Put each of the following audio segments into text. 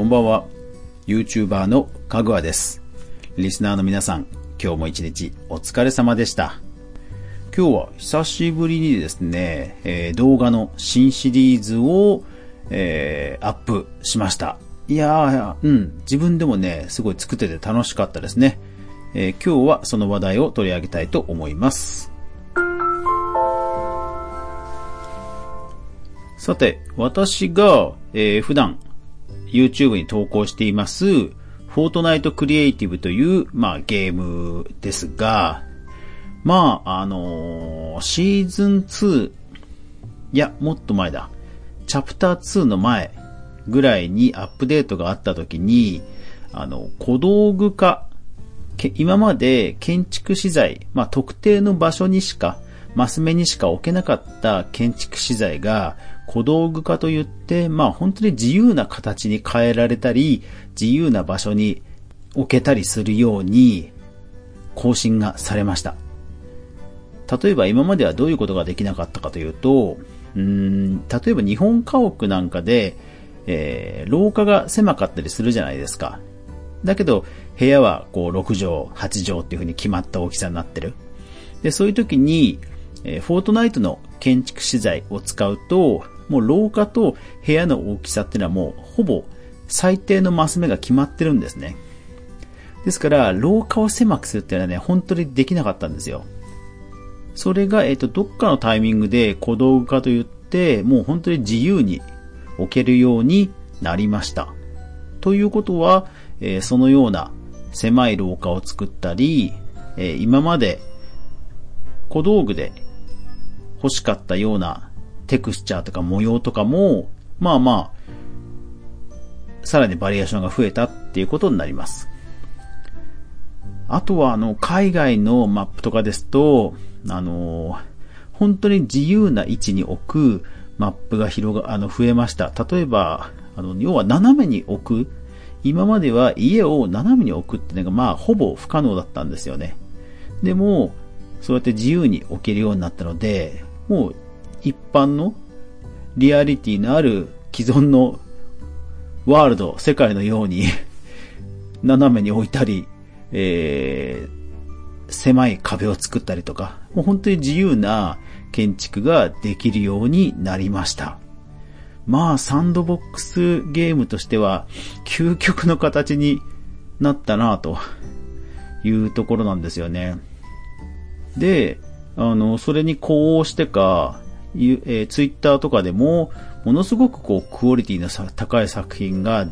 こんばんは。YouTuber のかぐわです。リスナーの皆さん、今日も一日お疲れ様でした。今日は久しぶりにですね、えー動画の新シリーズを、えーアップしました。いやー、うん、自分でもね、すごい作ってて楽しかったですね。えー今日はその話題を取り上げたいと思います。さて、私が、えー普段 YouTube に投稿しています、フォートナイトクリエイティブという、まあ、ゲームですが、まあ、あのーシーズン2、いや、もっと前だ。チャプター2の前ぐらいにアップデートがあった時に、あの、小道具化、今まで建築資材、まあ、特定の場所にしか、マス目にしか置けなかった建築資材が小道具化といって、まあ本当に自由な形に変えられたり、自由な場所に置けたりするように更新がされました。例えば今まではどういうことができなかったかというと、うん、例えば日本家屋なんかで、えー廊下が狭かったりするじゃないですか。だけど、部屋はこう6畳、8畳っていう風に決まった大きさになってる。で、そういう時に、えフォートナイトの建築資材を使うと、もう廊下と部屋の大きさっていうのはもうほぼ最低のマス目が決まってるんですね。ですから、廊下を狭くするっていうのはね、本当にできなかったんですよ。それが、えっ、と、どっかのタイミングで小道具化といって、もう本当に自由に置けるようになりました。ということは、えーそのような狭い廊下を作ったり、えー今まで小道具で欲しかったようなテクスチャーとか模様とかも、まあまあ、さらにバリエーションが増えたっていうことになります。あとは、あの、海外のマップとかですと、あの、本当に自由な位置に置くマップが広が、あの、増えました。例えば、あの、要は斜めに置く。今までは家を斜めに置くっていうのが、まあ、ほぼ不可能だったんですよね。でも、そうやって自由に置けるようになったので、もう、一般のリアリティのある既存のワールド、世界のように 斜めに置いたり、えー、狭い壁を作ったりとか、もう本当に自由な建築ができるようになりました。まあ、サンドボックスゲームとしては、究極の形になったなというところなんですよね。で、あの、それに呼応してか、えー、ツイッターとかでも、ものすごくこう、クオリティの高い作品が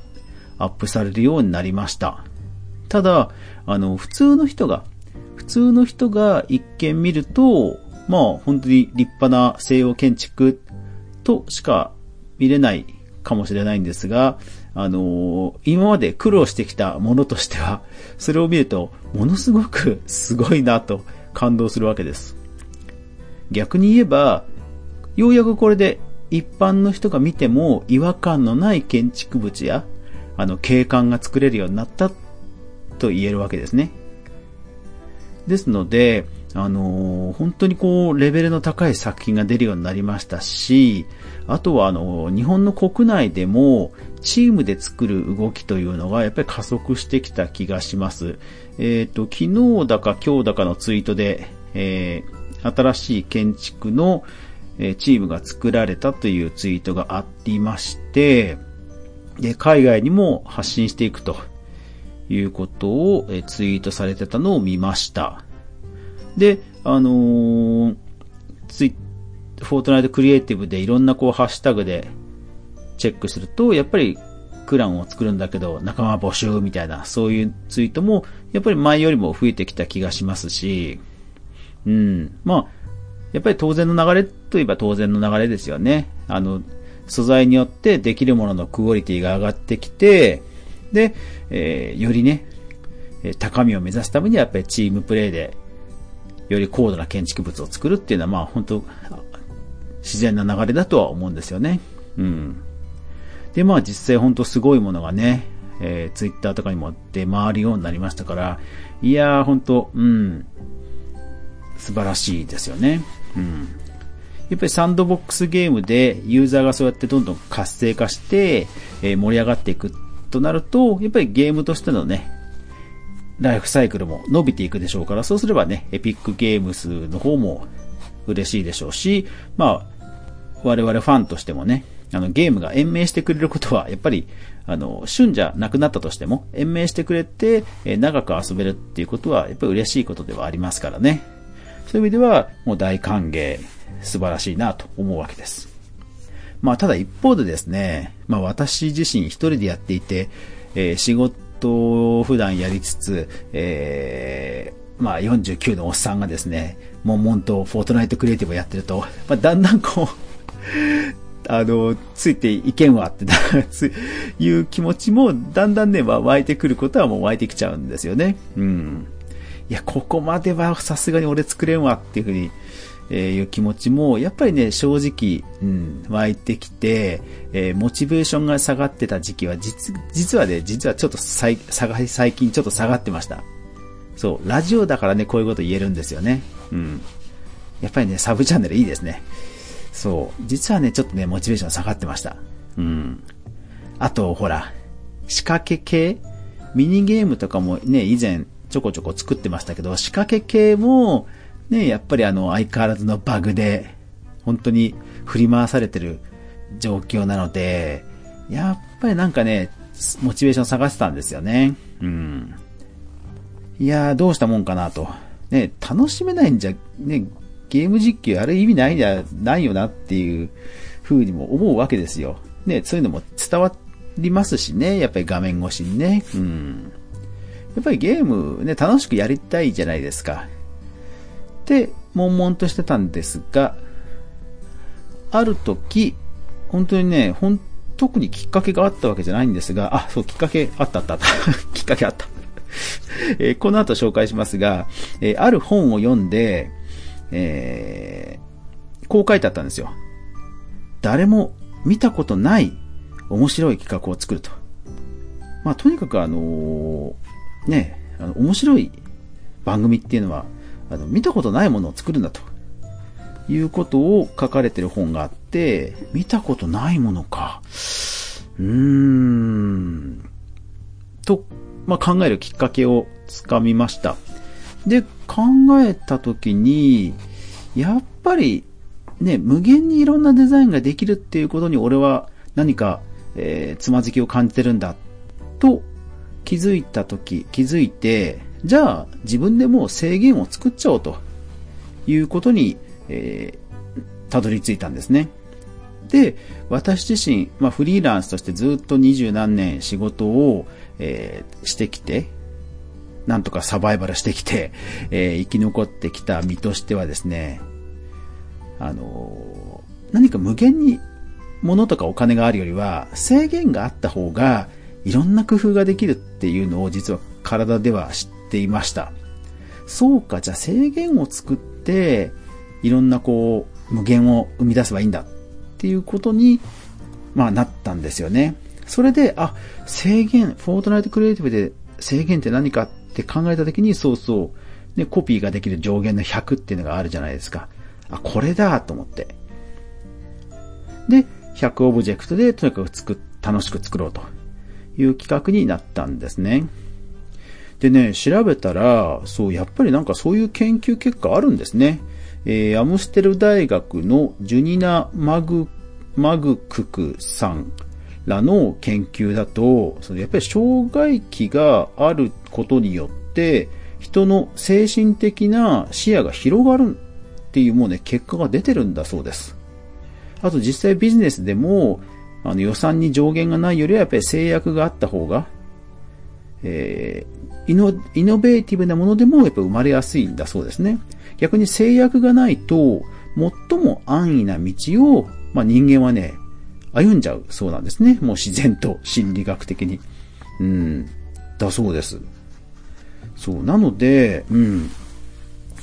アップされるようになりました。ただ、あの、普通の人が、普通の人が一見見ると、まあ、本当に立派な西洋建築としか見れないかもしれないんですが、あの今まで苦労してきたものとしては、それを見ると、ものすごくすごいなと感動するわけです。逆に言えば、ようやくこれで一般の人が見ても違和感のない建築物や、あの、景観が作れるようになったと言えるわけですね。ですので、あのー本当にこう、レベルの高い作品が出るようになりましたし、あとはあの、日本の国内でも、チームで作る動きというのがやっぱり加速してきた気がします。えっ、と、昨日だか今日だかのツイートで、えー新しい建築の、チームが作られたというツイートがありまして、で、海外にも発信していくということを、ツイートされてたのを見ました。で、あのーツイフォートナイトクリエイティブでいろんなこうハッシュタグでチェックすると、やっぱりクランを作るんだけど仲間募集みたいな、そういうツイートも、やっぱり前よりも増えてきた気がしますし、うん。まあ、やっぱり当然の流れといえば当然の流れですよね。あの、素材によってできるもののクオリティが上がってきて、で、えーよりね、高みを目指すためにはやっぱりチームプレイで、より高度な建築物を作るっていうのは、まあ本当自然な流れだとは思うんですよね。うん。で、まあ実際本当すごいものがね、えー、ツイッターとかにも出回るようになりましたから、いやー本当うん、素晴らしいですよね。うん。やっぱりサンドボックスゲームでユーザーがそうやってどんどん活性化して、え盛り上がっていくとなると、やっぱりゲームとしてのね、ライフサイクルも伸びていくでしょうから、そうすればね、エピックゲームスの方も嬉しいでしょうし、まあ、我々ファンとしてもね、あの、ゲームが延命してくれることは、やっぱり、あの、旬じゃなくなったとしても、延命してくれて、え長く遊べるっていうことは、やっぱり嬉しいことではありますからね。そういう意味では、もう大歓迎、素晴らしいなと思うわけです。まあ、ただ一方でですね、まあ私自身一人でやっていて、えー、仕事を普段やりつつ、えー、まあ49のおっさんがですね、悶々とフォートナイトクリエイティブをやってると、まあだんだんこう あの、ついていけんわって いう気持ちもだんだんね、湧いてくることはもう湧いてきちゃうんですよね。うん。いや、ここまではさすがに俺作れんわっていうふうに、えー、いう気持ちも、やっぱりね、正直、うん、湧いてきて、えー、モチベーションが下がってた時期は、実、実はね、実はちょっと最、下がり、最近ちょっと下がってました。そう、ラジオだからね、こういうこと言えるんですよね。うん。やっぱりね、サブチャンネルいいですね。そう。実はね、ちょっとね、モチベーション下がってました。うん。あと、ほら、仕掛け系？ミニゲームとかもね、以前ちょこちょこ作ってましたけど、仕掛け系も、ね、やっぱりあの、相変わらずのバグで、本当に振り回されてる状況なので、やっぱりなんかね、モチベーション下がってたんですよね。うん。いやー、どうしたもんかなと。ね、楽しめないんじゃ、ね、ゲーム実況やる意味ないんじゃないよなっていう風にも思うわけですよ。ね、そういうのも伝わりますしね、やっぱり画面越しにね。うん。やっぱりゲームね、楽しくやりたいじゃないですか。で、悶々としてたんですが、ある時、本当にね、ほん、特にきっかけがあったわけじゃないんですが、あ、そう、きっかけあったあったあった。きっかけあった。えー、この後紹介しますが、えー、ある本を読んで、えー、こう書いてあったんですよ。誰も見たことない面白い企画を作ると。まあ、とにかくあのー、ね、あの、面白い番組っていうのは、あの、見たことないものを作るんだと。いうことを書かれてる本があって、見たことないものか。うーん。と、まあ、考えるきっかけをつかみました。で、考えたときに、やっぱり、ね、無限にいろんなデザインができるっていうことに俺は何か、えー、つまずきを感じてるんだ、と気づいたとき、気づいて、じゃあ自分でもう制限を作っちゃおうということに、えー、たどり着いたんですね。で、私自身、まあ、フリーランスとしてずっと二十何年仕事を、えー、してきて、なんとかサバイバルしてきて、えー、生き残ってきた身としてはですね、あの、何か無限に物とかお金があるよりは、制限があった方が、いろんな工夫ができるっていうのを実は体では知っていました。そうか、じゃあ制限を作って、いろんなこう、無限を生み出せばいいんだっていうことに、まあなったんですよね。それで、あ、制限、フォートナイトクリエイティブで制限って何かって考えたときに、そうそう、ね、コピーができる上限の100っていうのがあるじゃないですか。あ、これだと思って。で、100オブジェクトでとにかく作楽しく作ろうという企画になったんですね。でね、調べたら、そう、やっぱりなんかそういう研究結果あるんですね。えー、アムステル大学のジュニナ・マグ、マグククさんらの研究だと、そのやっぱり障害期があることによって、人の精神的な視野が広がるっていうもうね、結果が出てるんだそうです。あと実際ビジネスでも、あの予算に上限がないよりはやっぱり制約があった方が、えー、イノイノベーティブなものでもやっぱ生まれやすいんだそうですね。逆に制約がないと、最も安易な道を、まあ、人間はね、歩んじゃうそうなんですね。もう自然と心理学的に。うん。だそうです。そう。なので、うん。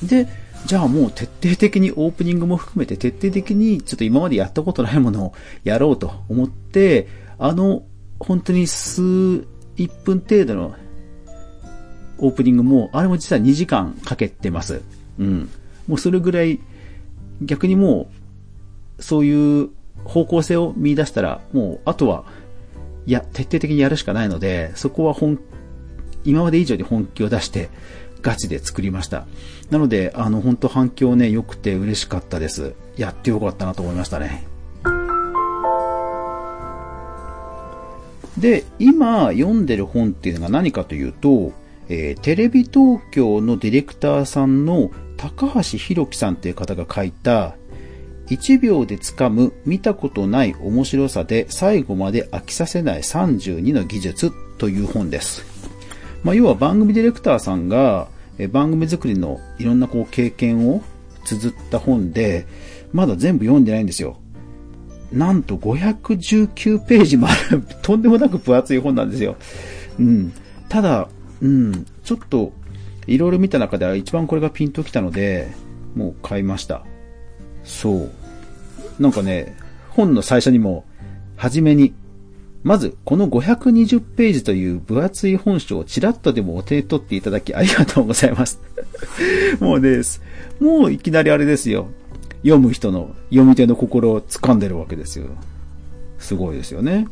で、じゃあもう徹底的にオープニングも含めて徹底的にちょっと今までやったことないものをやろうと思って、あの、本当に数、1分程度のオープニングも、あれも実は2時間かけてます。うん。もうそれぐらい、逆にもう、そういう方向性を見出したら、もう、あとは、いや、徹底的にやるしかないので、そこは本、今まで以上に本気を出して、ガチで作りました。なので、あの、本当反響ね、良くて嬉しかったです。やってよかったなと思いましたね。で、今読んでる本っていうのが何かというと、えー、テレビ東京のディレクターさんの高橋弘樹さんっていう方が書いた、1秒で掴む見たことない面白さで最後まで飽きさせない32の技術という本です。まあ、要は番組ディレクターさんが番組作りのいろんなこう経験を綴った本で、まだ全部読んでないんですよ。なんと519ページもある、とんでもなく分厚い本なんですよ。うん。ただ、うん、ちょっと、いろいろ見た中では一番これがピンときたので、もう買いました。そう。なんかね、本の最初にも、はじめに、まず、この520ページという分厚い本書をちらっとでもお手に取っていただきありがとうございます。もうです。もういきなりあれですよ。読む人の、読み手の心を掴んでるわけですよ。すごいですよね。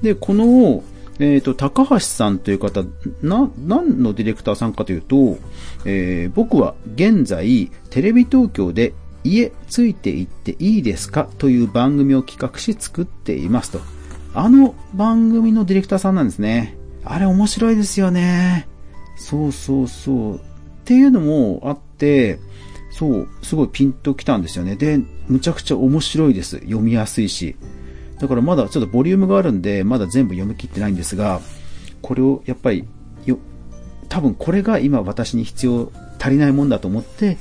で、この、えっ、ー、と、高橋さんという方、な、何のディレクターさんかというと、えー、僕は現在、テレビ東京で家ついていっていいですかという番組を企画し作っていますと。あの番組のディレクターさんなんですね。あれ面白いですよね。そうそうそう。っていうのもあって、そう、すごいピンときたんですよね。で、むちゃくちゃ面白いです。読みやすいし。だからまだちょっとボリュームがあるんで、まだ全部読み切ってないんですが、これをやっぱり、よ、多分これが今私に必要、足りないもんだと思って、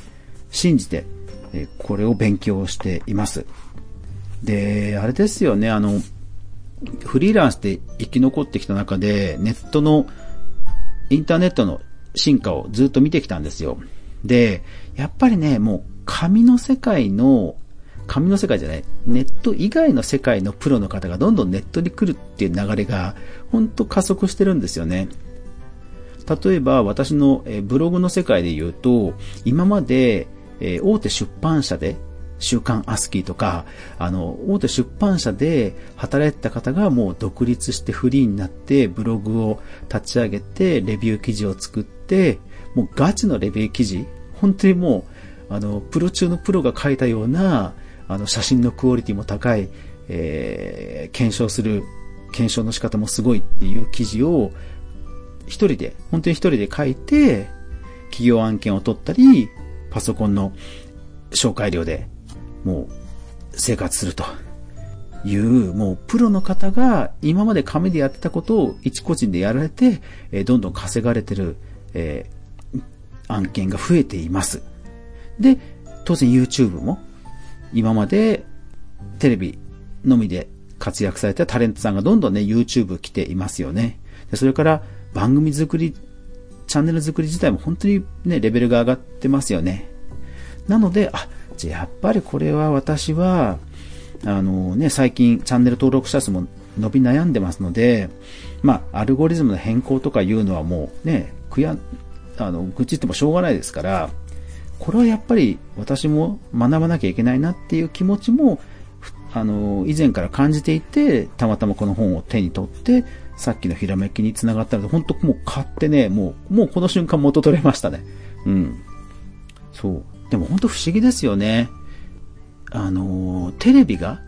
信じて、えこれを勉強しています。で、あれですよね、あの、フリーランスで生き残ってきた中で、ネットの、インターネットの進化をずっと見てきたんですよ。で、やっぱりね、もう紙の世界の紙の世界じゃない、ネット以外の世界のプロの方がどんどんネットに来るっていう流れが、本当加速してるんですよね。例えば私のブログの世界で言うと、今まで大手出版社で、週刊アスキーとか、あの、大手出版社で働いてた方がもう独立してフリーになってブログを立ち上げてレビュー記事を作って、もうガチのレビュー記事、本当にもう、あの、プロ中のプロが書いたようなあの、写真のクオリティも高い、えー、検証する、検証の仕方もすごいっていう記事を、一人で、本当に一人で書いて、企業案件を取ったり、パソコンの紹介料でもう生活するという、もうプロの方が今まで紙でやってたことを一個人でやられて、え、どんどん稼がれてる、えー、案件が増えています。で、当然 YouTube も今までテレビのみで活躍されたタレントさんがどんどんね、YouTube 来ていますよね。でそれから番組作り、チャンネル作り自体も本当にね、レベルが上がってますよね。なので、あ、じゃやっぱりこれは私は、あのね、最近チャンネル登録者数も伸び悩んでますので、まあ、アルゴリズムの変更とかいうのはもうね、悔や、あの、愚痴ってもしょうがないですから、これはやっぱり私も学ばなきゃいけないなっていう気持ちも、あの、以前から感じていて、たまたまこの本を手に取って、さっきのひらめきにつながったので、本当もう買ってね、もう、もうこの瞬間元取れましたね。うん。そう。でも本当不思議ですよね。あの、テレビが、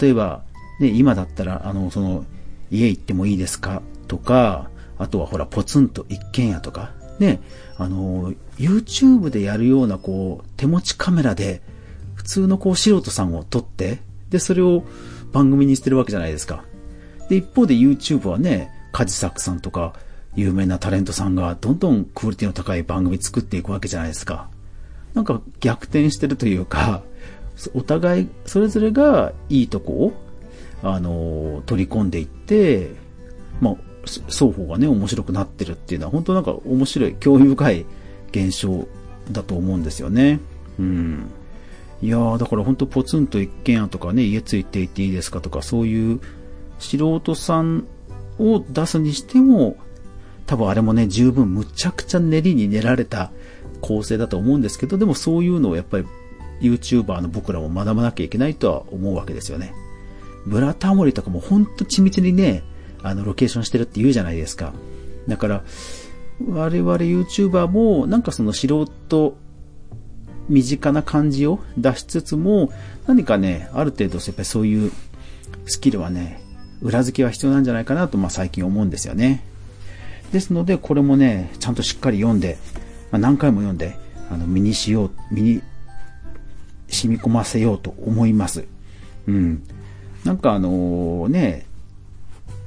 例えば、ね、今だったら、あの、その、家行ってもいいですか？とか、あとはほら、ポツンと一軒家とか、ね、あの、YouTube でやるようなこう、手持ちカメラで、普通のこう素人さんを撮って、で、それを番組にしてるわけじゃないですか。で、一方で YouTube はね、カジサックさんとか、有名なタレントさんがどんどんクオリティの高い番組作っていくわけじゃないですか。なんか逆転してるというか、お互い、それぞれがいいとこを、あの、取り込んでいって、まあ、双方がね、面白くなってるっていうのは、本当なんか面白い、興味深い現象だと思うんですよね。うん。いやー、だから本当ポツンと一軒家とかね、家ついていっていいですかとか、そういう素人さんを出すにしても、多分あれもね、十分むちゃくちゃ練りに練られた構成だと思うんですけど、でもそういうのをやっぱり YouTuber の僕らも学ばなきゃいけないとは思うわけですよね。ブラタモリとかもほんと緻密にね、あの、ロケーションしてるって言うじゃないですか。だから、我々 YouTuber も、なんかその素人、身近な感じを出しつつも、何かね、ある程度、やっぱりそういうスキルはね、裏付けは必要なんじゃないかなと、まあ最近思うんですよね。ですので、これもね、ちゃんとしっかり読んで、まあ、何回も読んで、あの、身にしよう、身に染み込ませようと思います。うん。なんかあのね、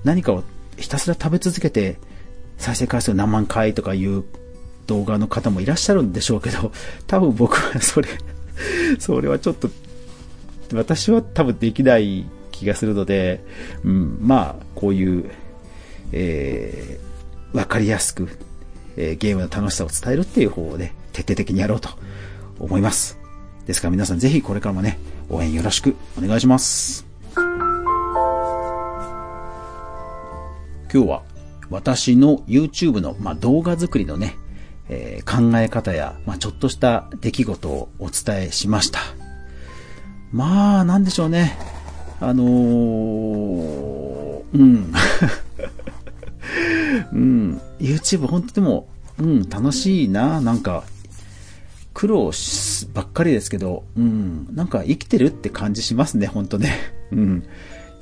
何かをひたすら食べ続けて、再生回数何万回とかいう動画の方もいらっしゃるんでしょうけど、多分僕はそれ それはちょっと、私は多分できない気がするので、うん、まあ、こういう、えー、わかりやすく、えー、ゲームの楽しさを伝えるっていう方をね、徹底的にやろうと思います。ですから皆さんぜひこれからもね、応援よろしくお願いします。今日は私の YouTube の、まあ、動画作りのね、えー、考え方や、まあ、ちょっとした出来事をお伝えしました。まあ、なんでしょうね。あのー、うん。うん。YouTube 本当でも、うん、楽しいな。なんか、苦労ばっかりですけど、うん、なんか生きてるって感じしますね、ほんとね。うん。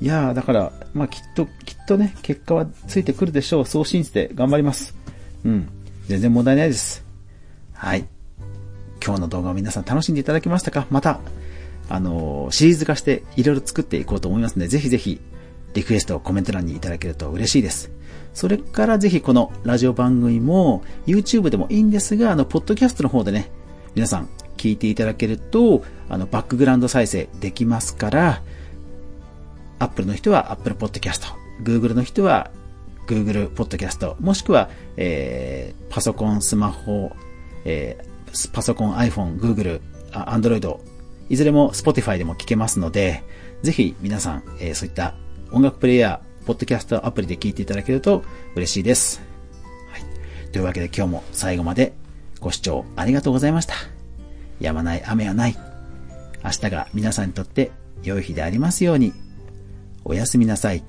いやー、だから、まあきっと、きっとね、結果はついてくるでしょう。そう信じて頑張ります。うん。全然問題ないです。はい。今日の動画を皆さん楽しんでいただけましたか？また、あのー、シリーズ化していろいろ作っていこうと思いますので、ぜひぜひ、リクエストをコメント欄にいただけると嬉しいです。それからぜひこのラジオ番組も YouTube でもいいんですが、あの、ポッドキャストの方でね、皆さん聞いていただけると、あの、バックグラウンド再生できますから、Apple の人は Apple Podcast、Google の人は Google Podcast、もしくは、えー、パソコン、スマホ、えー、パソコン、iPhone、Google、Android、いずれも Spotify でも聞けますので、ぜひ皆さん、えー、そういった音楽プレイヤー、ポッドキャストアプリで聞いていただけると嬉しいです。はい。というわけで今日も最後までご視聴ありがとうございました。止まない雨はない。明日が皆さんにとって良い日でありますように。おやすみなさい。